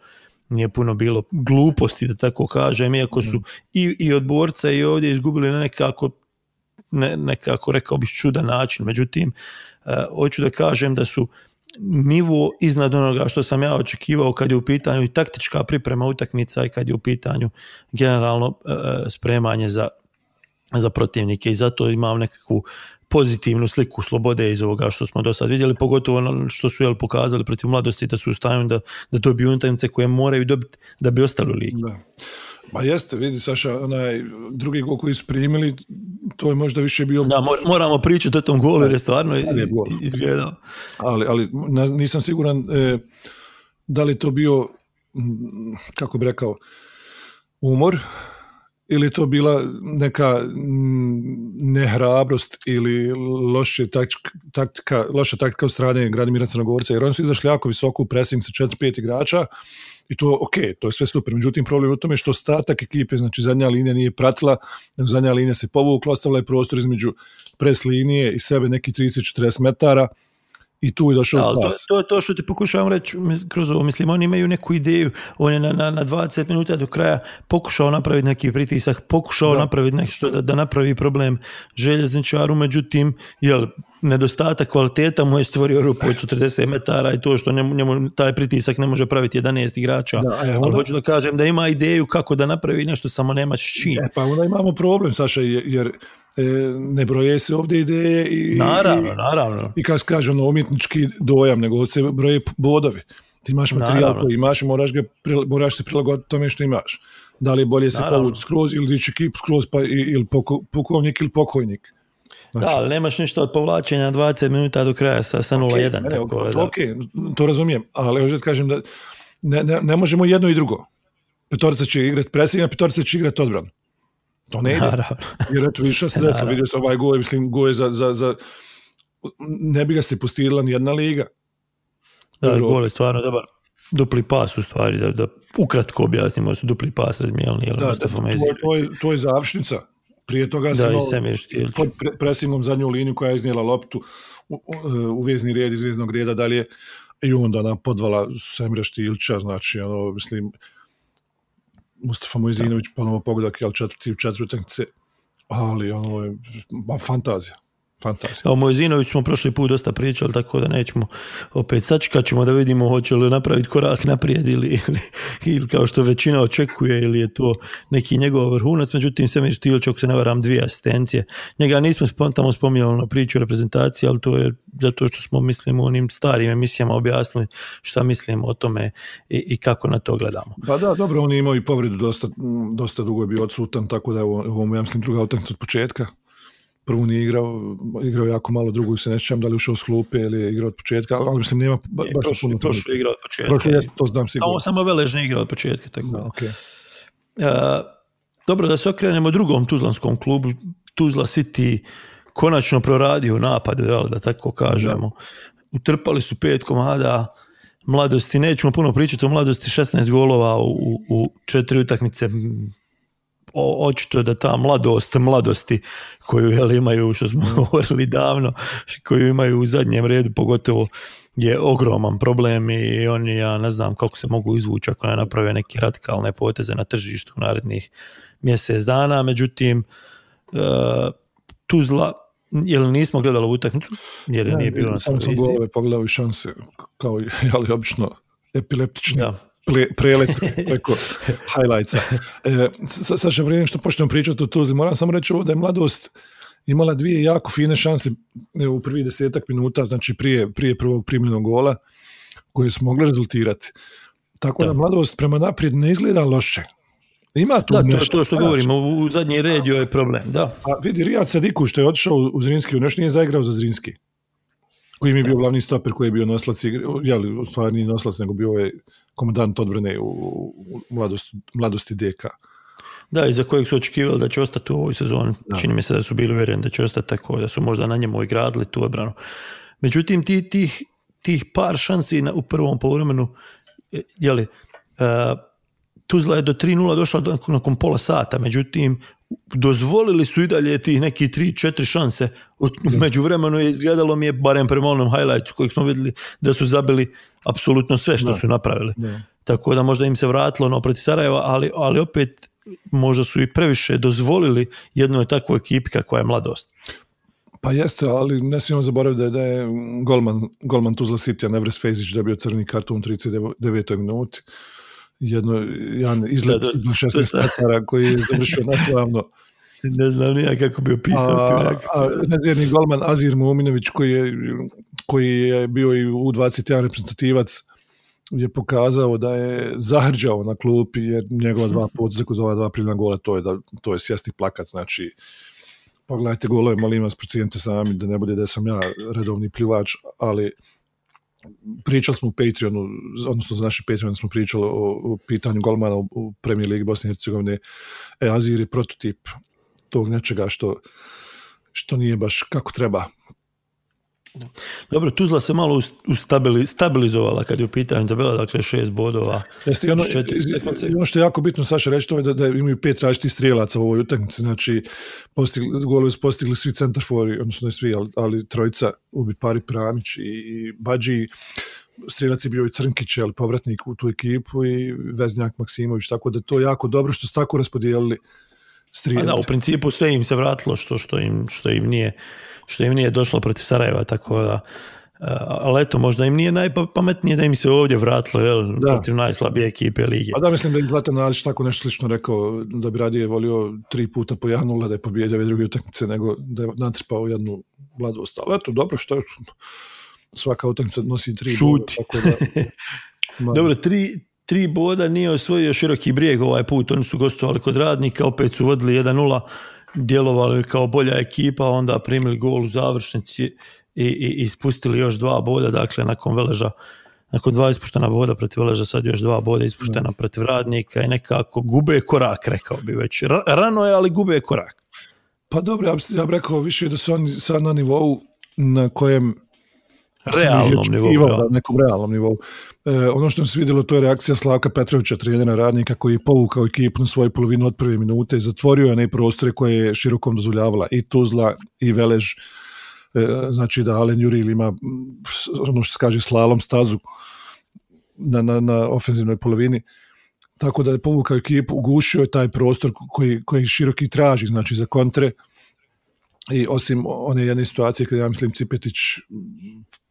nije puno bilo gluposti da tako kažem, iako su i, i od borca i ovdje izgubili na nekako ne, nekako rekao bih čudan način, međutim uh, hoću da kažem da su nivo iznad onoga što sam ja očekivao kad je u pitanju i taktička priprema utakmica i kad je u pitanju generalno uh, spremanje za, za protivnike i zato imam nekakvu pozitivnu sliku slobode iz ovoga što smo do sad vidjeli, pogotovo ono što su jel, pokazali protiv mladosti da su u stanju da, da dobiju utakmice koje moraju dobiti da bi ostali u ligi. Da. Ma jeste, vidi Saša, onaj drugi gol koji su primili, to je možda više bio... Da, moramo pričati o tom golu jer je stvarno izgledao. Ali, ali nisam siguran e, da li to bio, kako bi rekao, umor ili je to bila neka nehrabrost ili loše taktika, loša taktika od strane Gradimira Crnogorca, jer oni su izašli jako visoko u pressing sa 4-5 igrača i to ok, to je sve super. Međutim, problem je u tome što ostatak ekipe, znači zadnja linija nije pratila, zadnja linija se povukla, ostavila je prostor između pres linije i sebe neki 30-40 metara, i tu je došao da, to, to, to što ti pokušavam reći kroz ovo, mislim, oni imaju neku ideju, on je na, na, na 20 minuta do kraja pokušao napraviti neki pritisak, pokušao da. napraviti nešto da, da napravi problem željezničaru, međutim, jel, nedostatak kvaliteta mu je stvorio rupu od 40 metara i to što njemu, njemu taj pritisak ne može praviti 11 igrača. Da, e, onda, Ali hoću da kažem da ima ideju kako da napravi nešto, samo nema čim. E, pa onda imamo problem, Saša, jer e, ne broje se ovdje ideje i, naravno, naravno. i kako se kaže ono umjetnički dojam, nego se broje bodovi. Ti imaš materijal Naravno. koji imaš i moraš, ga, moraš se prilagoditi tome što imaš. Da li je bolje se povući skroz ili dići ekip skroz pa, i- ili poko, pukovnik ili pokojnik. Znači, Da, ali nemaš ništa od povlačenja 20 minuta do kraja sa, sa 0-1. Ne, ne, tako to, da. ok, to razumijem, ali hoću da kažem da ne, ne, ne možemo jedno i drugo. Petorica će igrati presing, a petorica će igrati odbranu. To ne ide. Naravno. Jer eto, šta se desilo, vidio se ovaj gol, mislim, gol je za, za, za ne bi ga se pustila ni jedna liga. Da, gol je stvarno dobar. Dupli pas u stvari, da, da ukratko objasnimo su dupli pas razmijelni, Da, da, to, to, je, to je završnica. Prije toga Štilić. pod pre, presingom zadnju liniju koja je iznijela loptu u, u, vezni rijed iz veznog rijeda dalje i onda nam podvala Semira Štilča, znači, ono, mislim, Mustafa Mojzinović ponovo pogodak, jel četvrti u utakmice, ali ono je fantazija. Fantazija. O Mojzinović smo prošli put dosta pričali, tako da nećemo opet sačekat ćemo da vidimo hoće li napraviti korak naprijed ili, ili, ili kao što većina očekuje ili je to neki njegov vrhunac, međutim Semir Štilić, ako se ne varam, dvije asistencije. Njega nismo tamo spominjali na priču o reprezentaciji, ali to je zato što smo, mislim, u onim starim emisijama objasnili šta mislimo o tome i, i kako na to gledamo. Pa da, dobro, on je imao i povredu, dosta, dosta dugo je bio odsutan, tako da je ovo, ja mislim, druga utakmica od početka. Prvu nije igrao, igrao je jako malo, drugu se ne sjećam da li je ušao s klupe ili je igrao od početka, ali mislim nema ba, baš prošli, puno prošli toga. igra od početka. Prošli jeste, to znam sigurno. samo Veležni igra od početka. Tako. Da, okay. E, dobro, da se okrenemo drugom tuzlanskom klubu. Tuzla City konačno proradio napad, jel, da tako kažemo. Utrpali su pet komada mladosti, nećemo puno pričati o mladosti, 16 golova u, u četiri utakmice. O, očito je da ta mladost mladosti koju jel, imaju, što smo govorili davno, koju imaju u zadnjem redu, pogotovo je ogroman problem i oni, ja ne znam kako se mogu izvući ako ne naprave neke radikalne poteze na tržištu u narednih mjesec dana, međutim e, Tuzla, jel nismo gledali ovu utakmicu? Jer je nije bilo na sam golove pogledao i šanse, kao i, ali obično epileptični Da. Prelet preko highlightsa. E, sa- Saša, prije nego što počnemo pričati o Tuzli, moram samo reći ovo da je mladost imala dvije jako fine šanse e, u prvih desetak minuta, znači prije, prije prvog primljenog gola, koje su mogle rezultirati. Tako da, Da. mladost prema naprijed ne izgleda loše. Ima tu Da, nešto. to što govorimo, u zadnji red joj je problem, da. A vidi, Rijad Sadiku što je otišao u- u Zrinski, on još nije zaigrao za Zrinski. Koji mi je bio glavni stoper, koji je bio noslac, igre, jeli, u stvari nije noslac, nego bio je komandant odbrane u, u mladosti, mladosti DK. Da, i za kojeg su očekivali da će ostati u ovoj sezoni. Čini mi se da su bili uvjereni da će ostati tako, da su možda na njemu i gradili tu obranu. Međutim, ti, tih, tih par šansi na, u prvom poluvremenu, e, jeli, uh, Tuzla je do 3-0 došla do, nakon pola sata, međutim, dozvolili su i dalje tih neki 3-4 šanse. U međuvremenu je izgledalo mi je, barem prema onom highlightu kojeg smo vidjeli, da su zabili apsolutno sve što Da. su napravili. Da. Tako da možda im se vratilo ono protiv Sarajeva, ali, ali opet možda su i previše dozvolili jednoj takvoj ekipi kakva je mladost. Pa jeste, ali ne smijemo zaboraviti da je, da je golman, golman Tuzla City, Nevres Fejzić, dobio crni karton u 39. minuti. Jedno, jedan izlet Da, je 16 sad. metara koji je završio naslavno. Ne znam ni kako bi opisao tu A, reakciju. a nadzirni golman Azir Muminović koji je, koji je bio i u 21 reprezentativac je pokazao da je zahrđao na klupi jer njegova dva puta za ova dva primljena gola to je, da, to je sjesti plakat znači pogledajte golove, molim vas procijenite sami da ne bude da sam ja redovni pljuvač, ali pričali smo u Patreonu, odnosno za naše Patreon smo pričali o, o pitanju golmana u, u Premier Ligi Bosne i Hercegovine. E, Azir je prototip tog nečega što, što nije baš kako treba. Dobro, Tuzla se malo ust- ustabili, stabilizovala kad je u pitanju tabela, dakle šest bodova. Jeste, i ono, Četiri i- ono što je jako bitno, Saša, reći to je da, da imaju pet različitih strijelaca u ovoj utakmici, znači postigli, golove su postigli svi centarfori, odnosno ne svi, ali, ali trojica, Ubi Pari Pramić i, i Bađi, strijelac je bio i Crnkić, ali povratnik u tu ekipu i Veznjak Maksimović, tako da to je jako dobro što su tako raspodijelili A strijelac. da, u principu sve im se vratilo što, što, im, što, im nije, što im nije došlo protiv Sarajeva, tako da Uh, ali eto, možda im nije najpametnije da im se ovdje vratilo, jel, Da. protiv najslabije ekipe lige. A da, mislim da je Zlatan Alić tako nešto slično rekao, da bi radije volio tri puta po 1 da je pobijedio ove druge utakmice, nego da je natrpao jednu mladost. Ali eto, dobro, što je, svaka utakmica nosi tri boda, Šuti. tako da Dobro, tri, tri boda nije osvojio široki brijeg ovaj put, oni su gostovali kod radnika, opet su vodili 1-0, djelovali kao bolja ekipa, onda primili gol u završnici i, i, i spustili još dva boda, dakle nakon Veleža nakon dva ispuštena boda protiv Veleža, sad još dva boda ispuštena protiv radnika i nekako gube korak, rekao bi već. Rano je, ali gube korak. Pa dobro, ja, ja bih rekao više da su oni sad na nivou na kojem realnom nivou. Da, nekom realnom nivou. E, ono što se vidjelo to je reakcija Slavka Petrovića, trenera radnika koji je povukao ekipu na svoju polovinu od prve minute i zatvorio je prostore koje je širokom dozvoljavala i Tuzla i Velež e, znači da Alen Juril ima ono što se kaže slalom stazu na, na, na ofenzivnoj polovini tako da je povukao ekipu, ugušio je taj prostor koji, koji široki traži, znači za kontre i osim one jedne situacije kada ja mislim Cipetić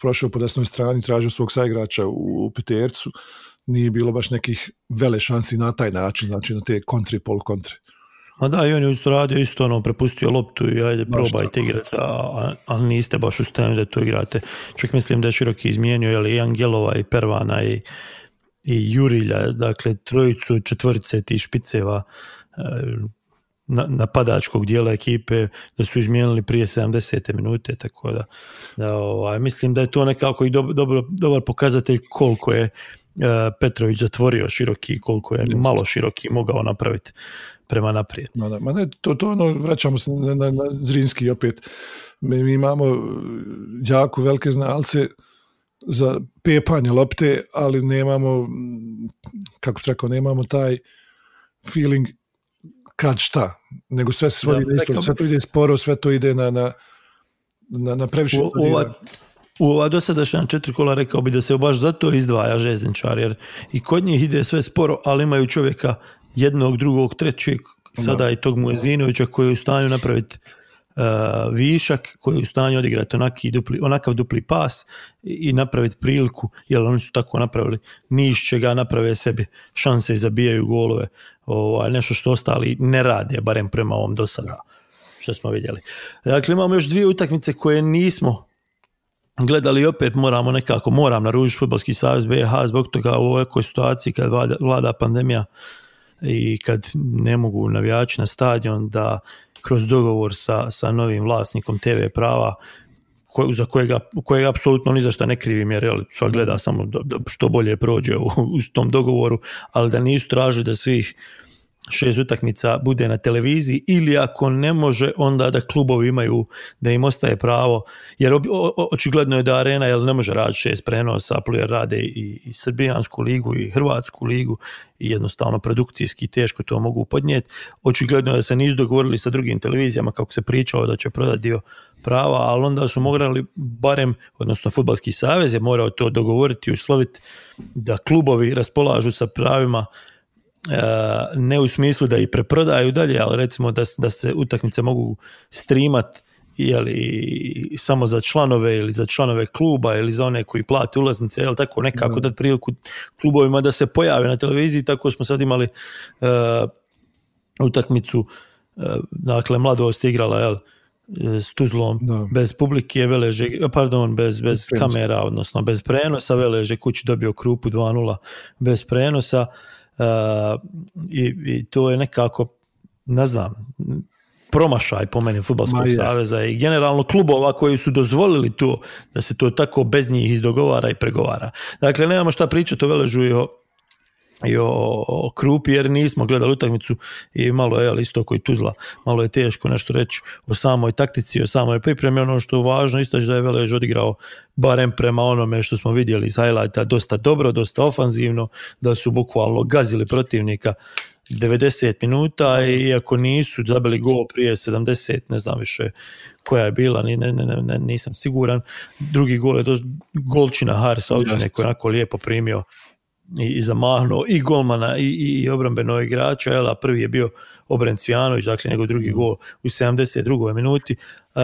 prošao po desnoj strani, tražio svog saigrača u, Petercu, nije bilo baš nekih vele šansi na taj način, znači na te kontri, pol kontre. Ma da, i on je radio isto ono, prepustio loptu i ajde probajte igrati, ali niste baš u stanju da to igrate. Čak mislim da je Široki izmijenio, jel, i Angelova i Pervana i, i Jurilja, dakle trojicu četvorice tih špiceva e, napadačkog dijela ekipe da su izmijenili prije 70. minute, tako da, da ovaj, mislim da je to nekako i dobro, dobro, dobar pokazatelj koliko je uh, Petrović zatvorio široki, koliko je malo široki mogao napraviti prema naprijed. Ma, da, ma ne, to, to ono, vraćamo se na, na, na Zrinski opet. Mi, mi imamo jako velike znalce za pepanje lopte, ali nemamo, kako rekao, nemamo taj feeling kad šta, nego sve se svodi da, isto, sve to ide sporo, sve to ide na, na, na, na previše... U, ova, u ova dosadašnja četiri kola rekao bi da se baš zato izdvaja željezničar, jer i kod njih ide sve sporo, ali imaju čovjeka jednog, drugog, trećeg, sada da. i tog Mujezinovića koji je u stanju napraviti višak koji je u stanju odigrati onaki dupli, onakav dupli pas i, napraviti priliku, jer oni su tako napravili. Niš će ga naprave sebi šanse i zabijaju golove. Ovaj, nešto što ostali ne rade, barem prema ovom do sada što smo vidjeli. Dakle, imamo još dvije utakmice koje nismo gledali opet moramo nekako, moram naružiti Futbolski savez BiH zbog toga u ovoj situaciji kad vlada, vlada pandemija i kad ne mogu navijači na stadion da kroz dogovor sa, sa novim vlasnikom TV prava ko, za kojega, kojega apsolutno ni za šta ne krivim jer sva gleda samo da, da što bolje prođe u, u tom dogovoru, ali da nisu tražili da svih šest utakmica bude na televiziji ili ako ne može onda da klubovi imaju da im ostaje pravo. Jer očigledno je da arena jel ne može raditi šest prenosa jer rade i, i Srbijansku ligu i Hrvatsku ligu i jednostavno produkcijski teško to mogu podnijeti očigledno je da se nisu dogovorili sa drugim televizijama kako se pričalo da će prodati dio prava ali onda su morali barem odnosno futbalski savez je morao to dogovoriti i usloviti da klubovi raspolažu sa pravima ne u smislu da ih preprodaju dalje, ali recimo da, da se utakmice mogu streamat jeli, samo za članove ili za članove kluba ili za one koji plate ulaznice, jel tako nekako dati priliku klubovima da se pojave na televiziji, tako smo sad imali uh, utakmicu uh, dakle mladost igrala jel, s Tuzlom, da. bez publike Veleže, pardon, bez, bez kamera, odnosno bez prenosa, Veleže kući dobio krupu 2-0 bez prenosa, i, i to je nekako, ne znam, promašaj po meni Futbolskog saveza i generalno klubova koji su dozvolili to da se to tako bez njih izdogovara i pregovara. Dakle, nemamo šta pričati o Veležu i o, i o, o Krupi jer nismo gledali utakmicu i malo je ali isto koji Tuzla, malo je teško nešto reći o samoj taktici, o samoj pripremi, ono što je važno isto da je Velež odigrao barem prema onome što smo vidjeli iz highlighta dosta dobro, dosta ofanzivno, da su bukvalno gazili protivnika 90 minuta i ako nisu zabili gol prije 70, ne znam više koja je bila, ne, ne, ne, nisam siguran. Drugi gol je do, golčina Harisa Ovčine koji je onako lijepo primio i, i zamahnuo i golmana i, i, i obrambeno igrača, jel, a prvi je bio Obren Cvijanović, dakle njegov drugi gol u 72. minuti. Uh,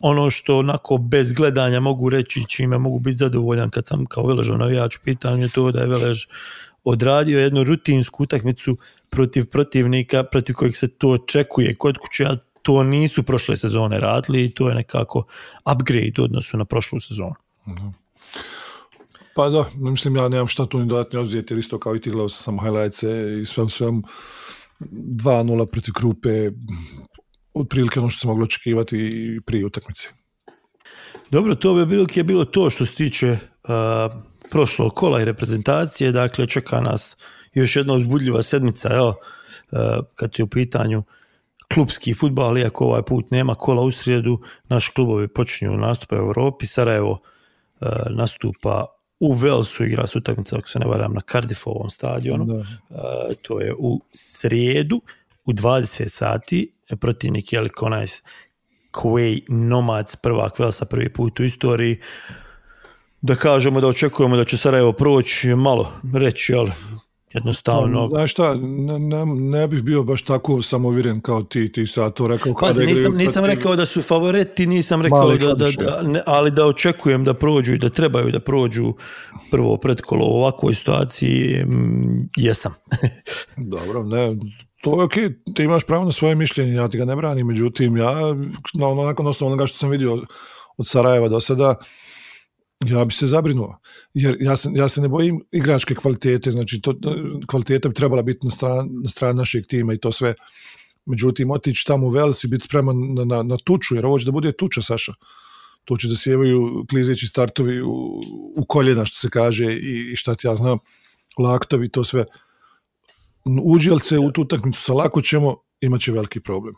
ono što onako bez gledanja mogu reći čime mogu biti zadovoljan kad sam kao Veležov navijač u pitanju je to da je Velež odradio jednu rutinsku utakmicu protiv protivnika protiv kojih se to očekuje kod kuće, a to nisu prošle sezone radili i to je nekako upgrade u odnosu na prošlu sezonu. Uh Pa da, mislim ja nemam šta tu ni dodatni oduzeti, jer isto kao i ti gledao sam highlights i sve u svemu 2-0 protiv Krupe, otprilike ono što se moglo očekivati i prije utakmice. Dobro, to bi bilo, je bilo to što se tiče uh, prošlog kola i reprezentacije, dakle čeka nas još jedna uzbudljiva sedmica, evo, uh, kad je u pitanju klubski futbal, iako ovaj put nema kola u srijedu, naši klubovi počinju nastupe u Europi, Sarajevo uh, nastupa u Velsu igra se utakmica, ako se ne varam, na Cardiffovom stadionu. Uh, to je u srijedu u 20 sati. Protivnik je Quay Nomads, prvak Velsa, prvi put u istoriji. Da kažemo da očekujemo da će Sarajevo proći malo reći, ali jednostavno... Znaš šta, ne, ne, ne, bih bio baš tako samoviren kao ti, ti sad to rekao. Pazi, nisam, nisam rekao da su favoriti, nisam rekao da, da, da ne, ali da očekujem da prođu i da trebaju da prođu prvo pretkolo u ovakvoj situaciji, jesam. Dobro, ne, to je okej, okay. ti imaš pravo na svoje mišljenje, ja ti ga ne branim, međutim, ja, no, nakon osnovno onoga što sam vidio od Sarajeva do sada, ja bi se zabrinuo, jer ja se, ja se ne bojim igračke kvalitete, znači to, kvaliteta bi trebala biti na strani na stran našeg tima i to sve. Međutim, otići tamo u Vels i biti spreman na, na, na, tuču, jer ovo da bude tuča, Saša. To će da sjevaju klizeći startovi u, u koljena, što se kaže, i, i šta ti ja znam, laktovi, to sve. Uđi li se u tu utakmicu sa lako ćemo, imat će veliki problem.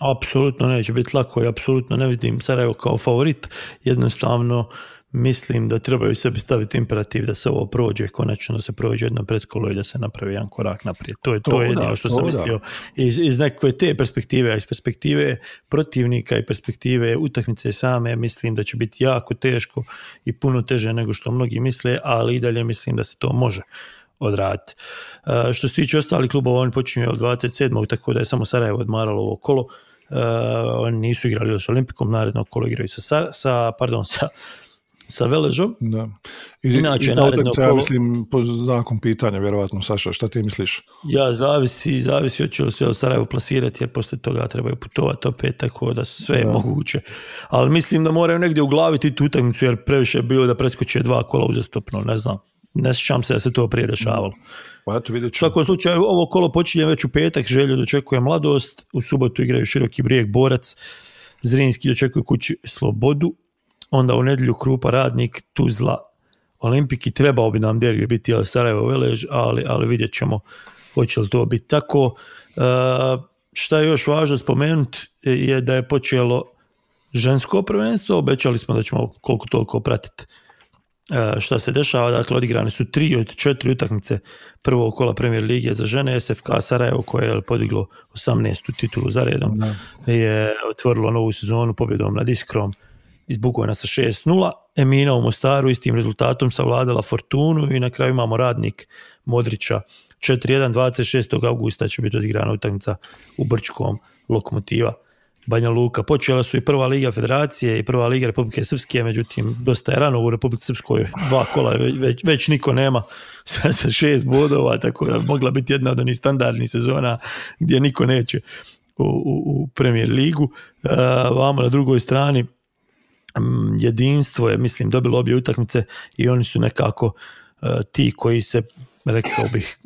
Apsolutno neće biti lako i apsolutno ne vidim Sarajevo kao favorit. Jednostavno, mislim da trebaju sebi staviti imperativ da se ovo prođe, konačno da se prođe jedno pretkolo i da se napravi jedan korak naprijed. To je to, to je jedino što sam mislio iz, iz nekakve te perspektive, a iz perspektive protivnika i perspektive utakmice same, mislim da će biti jako teško i puno teže nego što mnogi misle, ali i dalje mislim da se to može odraditi. Uh, što se tiče ostalih klubova, oni počinju od 27. tako da je samo Sarajevo odmaralo ovo kolo. Uh, oni nisu igrali s Olimpikom, naredno kolo igraju sa, sa, pardon, sa sa Veležom. Da. I, Inače, i naredno kolo... Ja mislim po znakom pitanja, vjerovatno, Saša, šta ti misliš? Ja, zavisi, zavisi hoće li se Sarajevo plasirati, jer poslije toga trebaju putovati opet, tako da sve je moguće. Ali mislim da moraju negdje uglaviti tu utakmicu, jer previše je bilo da preskoče dva kola uzastopno, ne znam. Ne sjećam se da se to prije dešavalo. Pa eto, vidjet ću. U svakom slučaju, ovo kolo počinje već u petak, želju dočekuje mladost, u subotu igraju široki brijeg borac, Zrinski dočekuje kući slobodu, onda u nedjelju Krupa Radnik, Tuzla, Olimpiki, trebao bi nam derbi biti ali Sarajevo Velež, ali, ali vidjet ćemo hoće li to biti tako. E, šta je još važno spomenuti je da je počelo žensko prvenstvo, obećali smo da ćemo koliko toliko pratiti e, šta se dešava, dakle odigrane su tri od četiri utakmice prvog kola premijer lige za žene, SFK Sarajevo koje je podiglo 18. titulu za redom, je otvorilo novu sezonu pobjedom nad Iskrom iz Bukojna sa 6-0, Emina u Mostaru istim rezultatom savladala Fortunu i na kraju imamo radnik Modrića 4-1, 26. augusta će biti odigrana utakmica u Brčkom lokomotiva Banja Luka. Počela su i prva liga federacije i prva liga Republike Srpske, međutim dosta je rano u Republike Srpskoj, dva kola već, već niko nema sa, sa šest bodova, tako da mogla biti jedna od onih standardnih sezona gdje niko neće u, u, u premier ligu. Uh, vamo na drugoj strani jedinstvo je, mislim, dobilo obje utakmice i oni su nekako uh, ti koji se, rekao bih,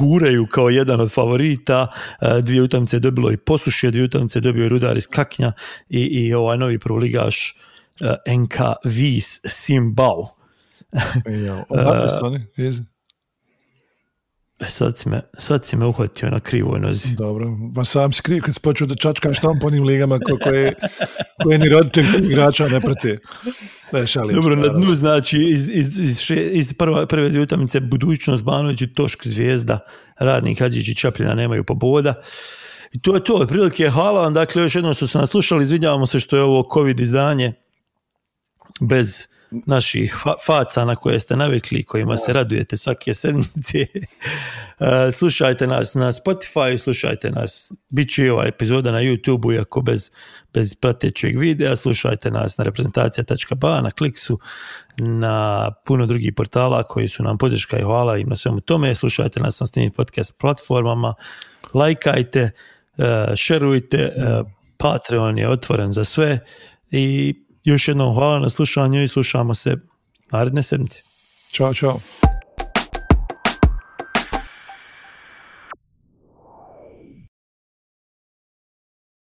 guraju kao jedan od favorita. Uh, dvije utakmice je dobilo i Posušje, dvije utakmice je dobio i Rudar iz Kaknja i, i ovaj novi prvoligaš uh, NK Vis Simbao. ja, E, sad si, me, sad si me uhvatio na krivoj nozi. Dobro, pa sam si kriv kad si počeo da čačkaš tamo po onim ligama ko, koje, koje ni roditelj igrača ne prate. Ne, šalim, Dobro, na dnu znači iz, iz, iz, še, iz prva, prve dvije utakmice budućnost Banović i Tošk Zvijezda, Radnik Hadžić i Čapljina nemaju poboda. I to je to, otprilike hvala vam, dakle još jednom što ste nas slušali, izvidjavamo se što je ovo COVID izdanje bez naših faca na koje ste navikli kojima se radujete svake sedmice. E, slušajte nas na Spotify, slušajte nas, bit će i ova epizoda na YouTube, iako bez, bez pratećeg videa, slušajte nas na reprezentacija.ba, na Kliksu, na puno drugih portala koji su nam podrška i hvala im na svemu tome. Slušajte nas na snimim podcast platformama, lajkajte, e, šerujte, e, Patreon je otvoren za sve i još jednom hvala na slušanju i slušamo se naredne sedmice. Ćao, čao.